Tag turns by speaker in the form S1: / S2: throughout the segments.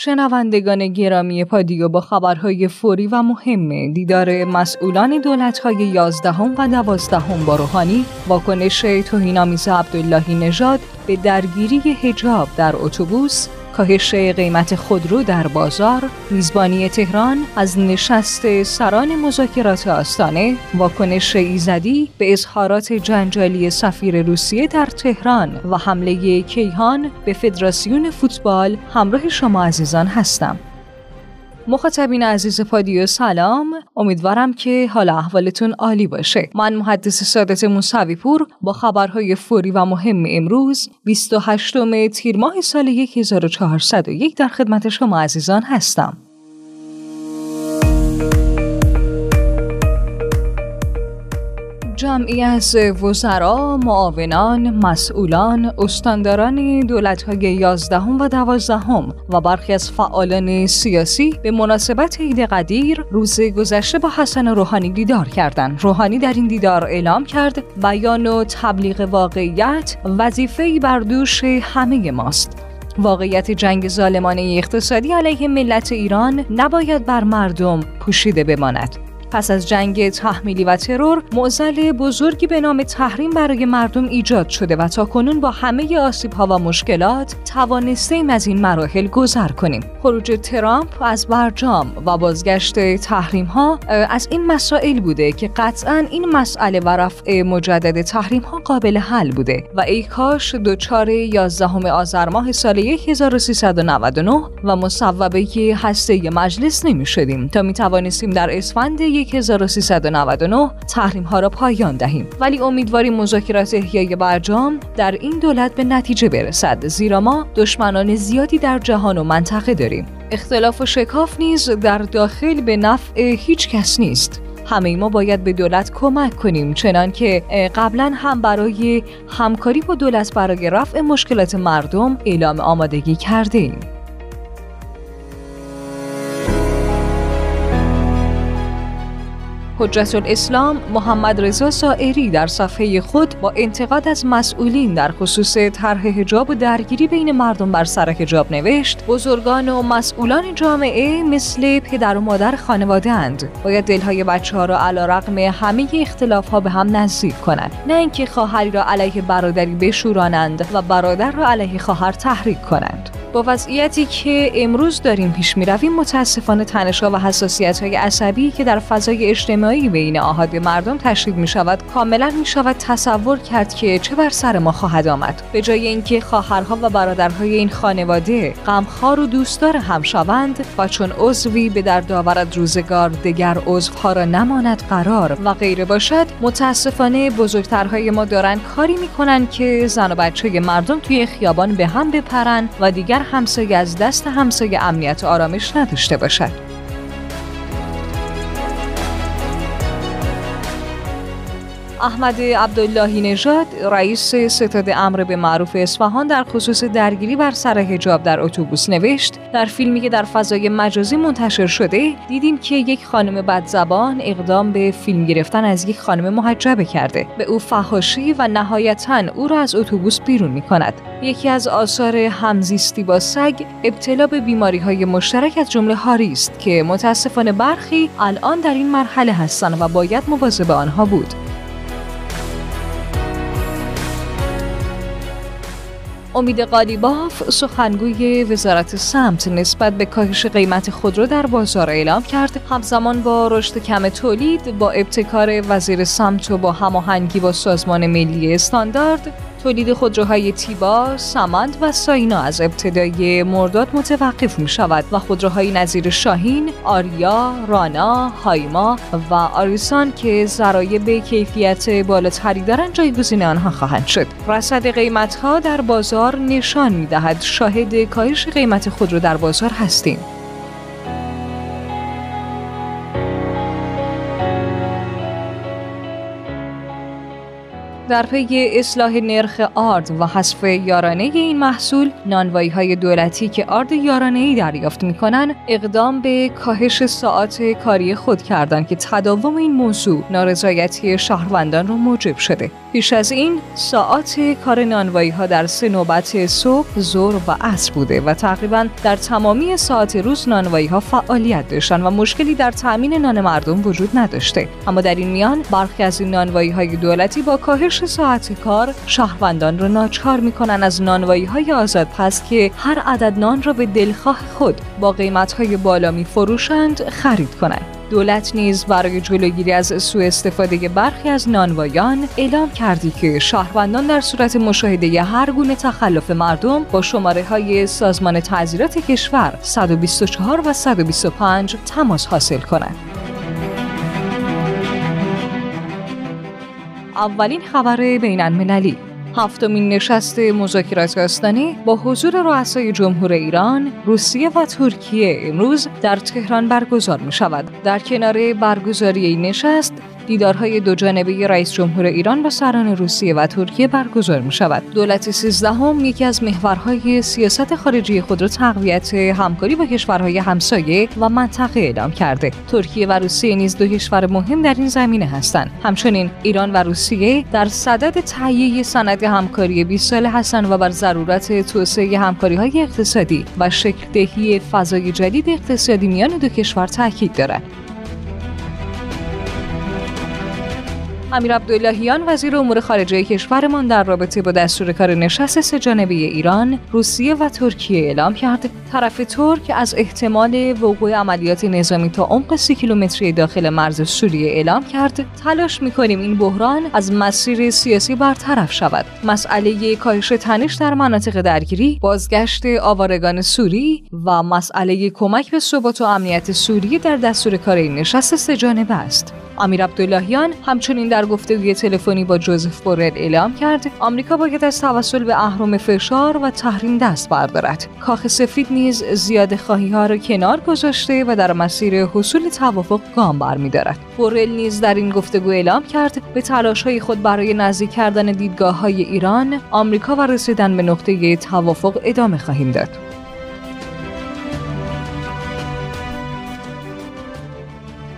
S1: شنوندگان گرامی پادیو با خبرهای فوری و مهم دیدار مسئولان دولت‌های یازدهم و دوازدهم با روحانی واکنش توهین‌آمیز عبداللهی نژاد به درگیری حجاب در اتوبوس کاهش قیمت خودرو در بازار، میزبانی تهران از نشست سران مذاکرات آستانه، واکنش ایزدی به اظهارات جنجالی سفیر روسیه در تهران و حمله کیهان به فدراسیون فوتبال همراه شما عزیزان هستم. مخاطبین عزیز پادیو سلام. امیدوارم که حال احوالتون عالی باشه. من محدث سادت موسوی پور با خبرهای فوری و مهم امروز 28 تیر ماه سال 1401 در خدمت شما عزیزان هستم. جمعی از وزرا، معاونان، مسئولان، استانداران دولت‌های یازدهم و دوازدهم و برخی از فعالان سیاسی به مناسبت عید قدیر روز گذشته با حسن روحانی دیدار کردند. روحانی در این دیدار اعلام کرد بیان و تبلیغ واقعیت وظیفه‌ای بر دوش همه ماست. واقعیت جنگ ظالمانه اقتصادی علیه ملت ایران نباید بر مردم پوشیده بماند. پس از جنگ تحمیلی و ترور معضل بزرگی به نام تحریم برای مردم ایجاد شده و تا کنون با همه آسیب ها و مشکلات توانستیم از این مراحل گذر کنیم. خروج ترامپ از برجام و بازگشت تحریم ها از این مسائل بوده که قطعا این مسئله و رفع مجدد تحریم ها قابل حل بوده و ای کاش دچار 11 آذر ماه سال 1399 و مصوبه هسته مجلس نمی شدیم تا می توانستیم در اسفند 1399 تحریم ها را پایان دهیم. ولی امیدواریم مذاکرات احیای برجام در این دولت به نتیجه برسد زیرا ما دشمنان زیادی در جهان و منطقه داریم. اختلاف و شکاف نیز در داخل به نفع هیچ کس نیست. همه ما باید به دولت کمک کنیم چنان که قبلا هم برای همکاری با دولت برای رفع مشکلات مردم اعلام آمادگی کرده ایم. حجت الاسلام محمد رضا سائری در صفحه خود با انتقاد از مسئولین در خصوص طرح حجاب و درگیری بین مردم بر سر حجاب نوشت بزرگان و مسئولان جامعه مثل پدر و مادر خانواده اند. باید دلهای بچه ها را علا رقم همه اختلاف ها به هم نزدیک کنند نه اینکه خواهری را علیه برادری بشورانند و برادر را علیه خواهر تحریک کنند. وضعیتی که امروز داریم پیش می رویم متاسفانه تنشها و حساسیت های عصبی که در فضای اجتماعی بین آهاد مردم تشدید می شود کاملا می شود تصور کرد که چه بر سر ما خواهد آمد. به جای اینکه خواهرها و برادرهای این خانواده غمخوار و دوستدار هم شوند و چون عضوی به در داورد روزگار دگر عضوها را نماند قرار و غیره باشد متاسفانه بزرگترهای ما دارند کاری می‌کنند که زن و بچه مردم توی خیابان به هم بپرن و دیگر همسایه از دست همسایه امنیت و آرامش نداشته باشد. احمد عبداللهی نژاد رئیس ستاد امر به معروف اصفهان در خصوص درگیری بر سر حجاب در اتوبوس نوشت در فیلمی که در فضای مجازی منتشر شده دیدیم که یک خانم بدزبان اقدام به فیلم گرفتن از یک خانم محجبه کرده. به او فحاشی و نهایتا او را از اتوبوس بیرون می کند یکی از آثار همزیستی با سگ ابتلا به بیماری های مشترک از جمله هاری است که متاسفانه برخی الان در این مرحله هستند و باید مواظب آنها بود. امید قالیباف سخنگوی وزارت سمت نسبت به کاهش قیمت خودرو در بازار اعلام کرد. همزمان با رشد کم تولید با ابتکار وزیر سمت و با هماهنگی با سازمان ملی استاندارد تولید خودروهای تیبا، سمند و ساینا از ابتدای مرداد متوقف می شود و خودروهای نظیر شاهین، آریا، رانا، هایما و آریسان که ذرایع کیفیت بالاتری دارند جایگزین آنها خواهند شد. رصد قیمت ها در بازار نشان می دهد شاهد کاهش قیمت خودرو در بازار هستیم. در پی اصلاح نرخ آرد و حذف یارانه این محصول نانوایی های دولتی که آرد یارانه ای دریافت می کنند اقدام به کاهش ساعات کاری خود کردند که تداوم این موضوع نارضایتی شهروندان را موجب شده. پیش از این ساعات کار نانوایی ها در سه نوبت صبح، ظهر و عصر بوده و تقریبا در تمامی ساعت روز نانوایی ها فعالیت داشتن و مشکلی در تأمین نان مردم وجود نداشته. اما در این میان برخی از این نانوایی های دولتی با کاهش ساعت کار شهروندان را ناچار می‌کنن از نانوایی های آزاد پس که هر عدد نان را به دلخواه خود با قیمت های بالا می فروشند خرید کنند دولت نیز برای جلوگیری از سوء استفاده برخی از نانوایان اعلام کردی که شهروندان در صورت مشاهده هر گونه تخلف مردم با شماره های سازمان تعذیرات کشور 124 و 125 تماس حاصل کنند. اولین خبر بین المللی هفتمین نشست مذاکرات آستانی با حضور رؤسای جمهور ایران، روسیه و ترکیه امروز در تهران برگزار می شود. در کنار برگزاری این نشست دیدارهای دو جانبه رئیس جمهور ایران با سران روسیه و ترکیه برگزار می شود. دولت سیزدهم یکی از محورهای سیاست خارجی خود را تقویت همکاری با کشورهای همسایه و منطقه اعلام کرده. ترکیه و روسیه نیز دو کشور مهم در این زمینه هستند. همچنین ایران و روسیه در صدد تهیه سند همکاری 20 ساله هستند و بر ضرورت توسعه همکاری های اقتصادی و شکل دهی فضای جدید اقتصادی میان دو کشور تاکید دارد. امیر عبداللهیان وزیر امور خارجه کشورمان در رابطه با دستور کار نشست سهجانبه ایران، روسیه و ترکیه اعلام کرد. طرف ترک از احتمال وقوع عملیات نظامی تا عمق سی کیلومتری داخل مرز سوریه اعلام کرد. تلاش می‌کنیم این بحران از مسیر سیاسی برطرف شود. مسئله کاهش تنش در مناطق درگیری بازگشت آوارگان سوری و مسئله کمک به ثبات و امنیت سوریه در دستور کار این نشست سهجانبه است. امیر عبداللهیان همچنین در گفتگوی تلفنی با جوزف بورل اعلام کرد آمریکا باید از توسل به اهرم فشار و تحریم دست بردارد. کاخ سفید نیز زیاد خواهی ها را کنار گذاشته و در مسیر حصول توافق گام برمیدارد. بورل نیز در این گفتگو اعلام کرد به تلاش های خود برای نزدیک کردن دیدگاه های ایران آمریکا و رسیدن به نقطه توافق ادامه خواهیم داد.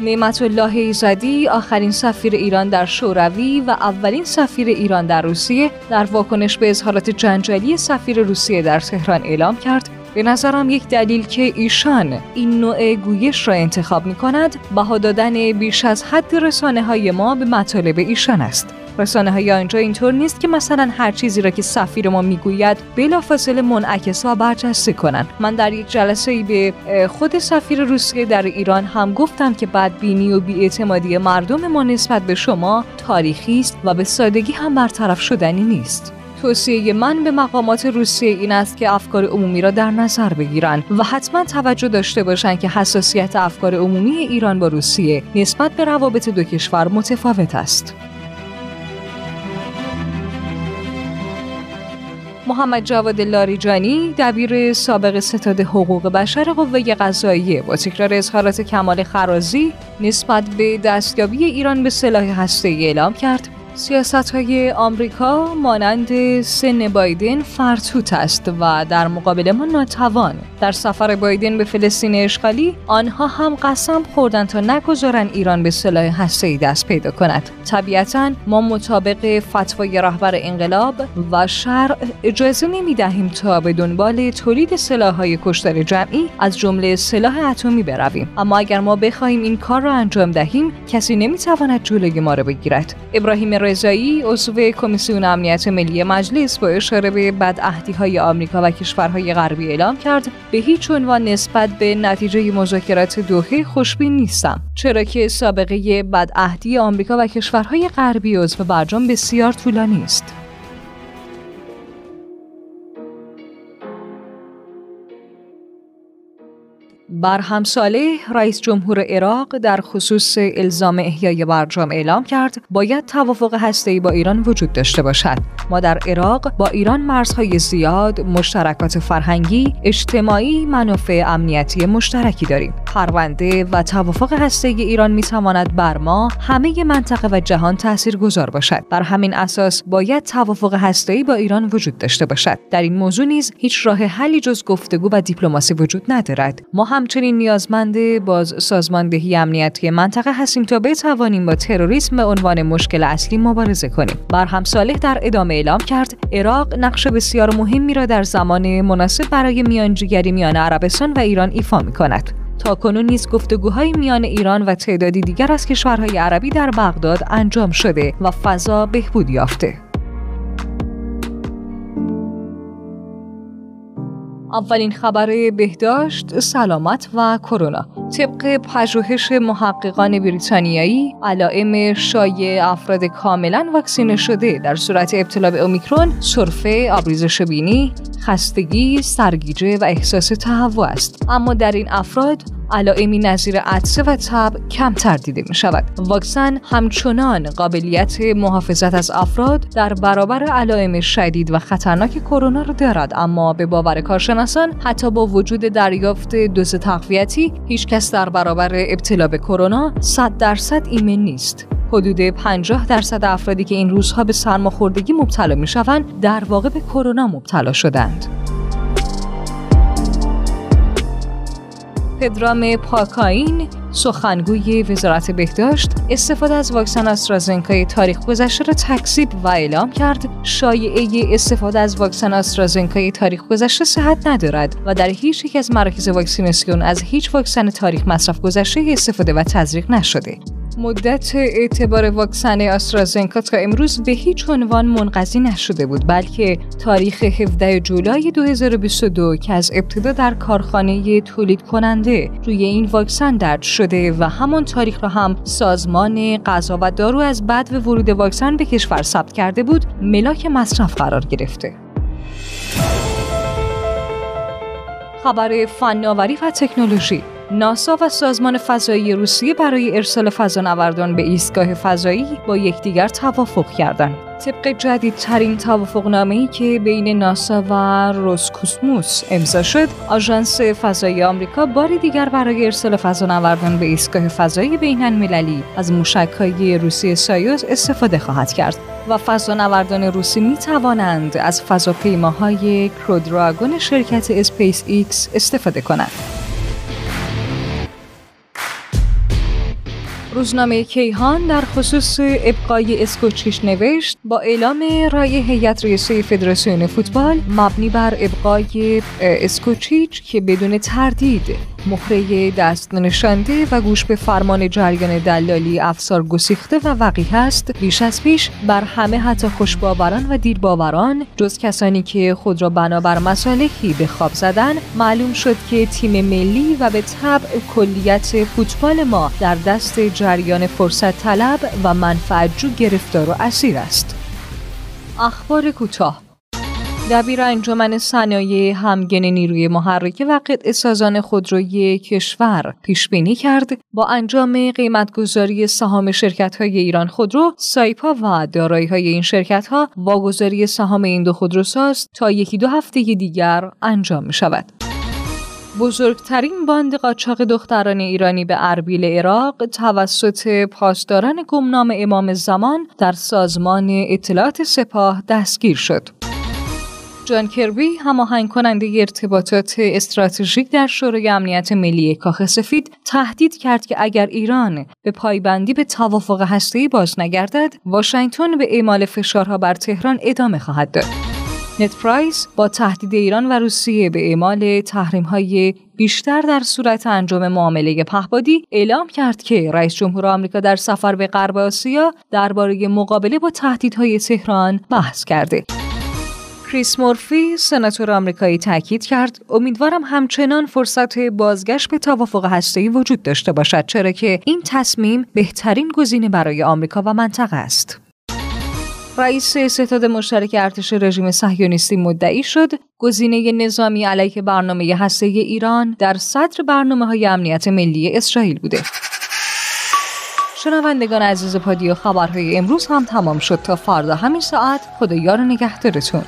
S1: نعمت الله ایزدی آخرین سفیر ایران در شوروی و اولین سفیر ایران در روسیه در واکنش به اظهارات جنجالی سفیر روسیه در تهران اعلام کرد. به نظرم یک دلیل که ایشان این نوع گویش را انتخاب می کند بها دادن بیش از حد رسانه های ما به مطالب ایشان است. رسانه های آنجا اینطور نیست که مثلا هر چیزی را که سفیر ما می‌گوید بلافاصله منعکس و برجسته کنند من در یک جلسه ای به خود سفیر روسیه در ایران هم گفتم که بدبینی و بیاعتمادی مردم ما نسبت به شما تاریخی است و به سادگی هم برطرف شدنی نیست توصیه من به مقامات روسیه این است که افکار عمومی را در نظر بگیرند و حتما توجه داشته باشند که حساسیت افکار عمومی ایران با روسیه نسبت به روابط دو کشور متفاوت است. محمد جواد لاریجانی دبیر سابق ستاد حقوق بشر قوه قضاییه با تکرار اظهارات کمال خرازی نسبت به دستیابی ایران به سلاح هسته‌ای اعلام کرد. سیاست های آمریکا مانند سن بایدن فرتوت است و در مقابل ما ناتوان. در سفر بایدن به فلسطین اشغالی آنها هم قسم خوردند تا نگذارن ایران به سلاح ای دست پیدا کند. طبیعتا ما مطابق فتوای رهبر انقلاب و شرع اجازه نمی دهیم تا به دنبال تولید سلاح های کشتار جمعی از جمله سلاح اتمی برویم. اما اگر ما بخواهیم این کار را انجام دهیم کسی نمی‌تواند جلوی ما را بگیرد. ابراهیم رضایی عضو کمیسیون امنیت ملی مجلس با اشاره به بدعهدی های آمریکا و کشورهای غربی اعلام کرد به هیچ عنوان نسبت به نتیجه مذاکرات دوحه خوشبین نیستم چرا که سابقه بدعهدی آمریکا و کشورهای غربی عضو برجام بسیار طولانی است. برهم ساله رئیس جمهور عراق در خصوص الزام احیای برجام اعلام کرد باید توافق هسته‌ای با ایران وجود داشته باشد. ما در عراق با ایران مرزهای زیاد مشترکات فرهنگی اجتماعی منافع امنیتی مشترکی داریم. پرونده و توافق هسته ایران می تواند بر ما همه منطقه و جهان تأثیر گذار باشد. بر همین اساس باید توافق هسته‌ای با ایران وجود داشته باشد. در این موضوع نیز هیچ راه حلی جز گفتگو و دیپلماسی وجود ندارد. ما همچنین نیازمند باز سازماندهی امنیتی منطقه هستیم تا بتوانیم با تروریسم به عنوان مشکل اصلی مبارزه کنیم برهم صالح در ادامه اعلام کرد عراق نقش بسیار مهمی را در زمان مناسب برای میانجیگری میان عربستان و ایران ایفا می کند. تا کنون نیز گفتگوهای میان ایران و تعدادی دیگر از کشورهای عربی در بغداد انجام شده و فضا بهبود یافته. اولین خبر بهداشت، سلامت و کرونا. طبق پژوهش محققان بریتانیایی علائم شایع افراد کاملا واکسینه شده. در صورت ابتلا به اومیکرون سرفه آبریزش بینی خستگی سرگیجه و احساس تهوع است. اما در این افراد علائمی نظیر عطسه و تب کمتر دیده می شود. واکسن همچنان قابلیت محافظت از افراد در برابر علائم شدید و خطرناک کرونا را دارد اما به باور کارشناسان حتی با وجود دریافت دوز تقویتی هیچ کس در برابر ابتلا به کرونا 100 درصد ایمن نیست. حدود 50 درصد افرادی که این روزها به سرماخوردگی مبتلا می شوند در واقع به کرونا مبتلا شدند. پدرام پاکاین سخنگوی وزارت بهداشت استفاده از واکسن آسترازنکای تاریخ گذشته را تکذیب و اعلام کرد. شایعه استفاده از واکسن آسترازنکای تاریخ گذشته صحت ندارد و در هیچ یک از مراکز واکسیناسیون از هیچ واکسن تاریخ مصرف گذشته استفاده و تزریق نشده. مدت اعتبار واکسن آسترازنکا تا امروز به هیچ عنوان منقضی نشده بود بلکه تاریخ 17 جولای 2022 که از ابتدا در کارخانه تولید کننده روی این واکسن درد شده و همان تاریخ را هم سازمان غذا و دارو از بعد ورود واکسن به کشور ثبت کرده بود ملاک مصرف قرار گرفته. خبر فناوری و تکنولوژی ناسا و سازمان فضایی روسیه برای ارسال فضانوردان به ایستگاه فضایی با یکدیگر توافق کردند. طبق جدیدترین توافقنامه‌ای که بین ناسا و روسکوسموس امضا شد، آژانس فضایی آمریکا بار دیگر برای ارسال فضانوردان به ایستگاه فضایی بین‌المللی از موشک‌های روسی سایوز استفاده خواهد کرد و فضانوردان روسی می توانند از فضاپیماهای کرودراگون شرکت اسپیس ایکس استفاده کنند. روزنامه کیهان در خصوص ابقای اسکوچیش نوشت با اعلام رای هیئت رئیسه فدراسیون فوتبال مبنی بر ابقای اسکوچیچ که بدون تردید مهره دست نشانده و گوش به فرمان جریان دلالی افسار گسیخته و وقیه است. بیش از پیش بر همه حتی خوشباوران و دیرباوران جز کسانی که خود را بنابر مصالحی به خواب زدن معلوم شد که تیم ملی و به طبع کلیت فوتبال ما در دست جریان فرصت طلب و منفعتجو گرفتار و اسیر است. اخبار کوتاه دبیر انجمن صنایع همگن نیروی محرکه و قطع سازان خودروی کشور پیش بینی کرد با انجام قیمتگذاری سهام شرکت های ایران خودرو سایپا و دارایی های این شرکت ها واگذاری سهام این دو خودروساز تا یکی دو هفته دیگر انجام می شود. بزرگترین باند قاچاق دختران ایرانی به اربیل عراق توسط پاسداران گمنام امام زمان در سازمان اطلاعات سپاه دستگیر شد. جان کربی هماهنگ کننده ارتباطات استراتژیک در شورای امنیت ملی کاخ سفید تهدید کرد که اگر ایران به پایبندی به توافق هسته‌ای باز نگردد واشنگتن به اعمال فشارها بر تهران ادامه خواهد داد نت پرایس با تهدید ایران و روسیه به اعمال تحریم های بیشتر در صورت انجام معامله پهبادی اعلام کرد که رئیس جمهور آمریکا در سفر به غرب آسیا درباره مقابله با تهدیدهای تهران بحث کرده. کریس مورفی سناتور آمریکایی تاکید کرد امیدوارم همچنان فرصت بازگشت به توافق هسته‌ای وجود داشته باشد چرا که این تصمیم بهترین گزینه برای آمریکا و منطقه است. رئیس ستاد مشترک ارتش رژیم صهیونیستی مدعی شد گزینه نظامی علیه برنامه هسته ایران در صدر برنامه های امنیت ملی اسرائیل بوده. شنوندگان عزیز پادیو خبرهای امروز هم تمام شد. تا فردا همین ساعت خدایار نگهدارتون.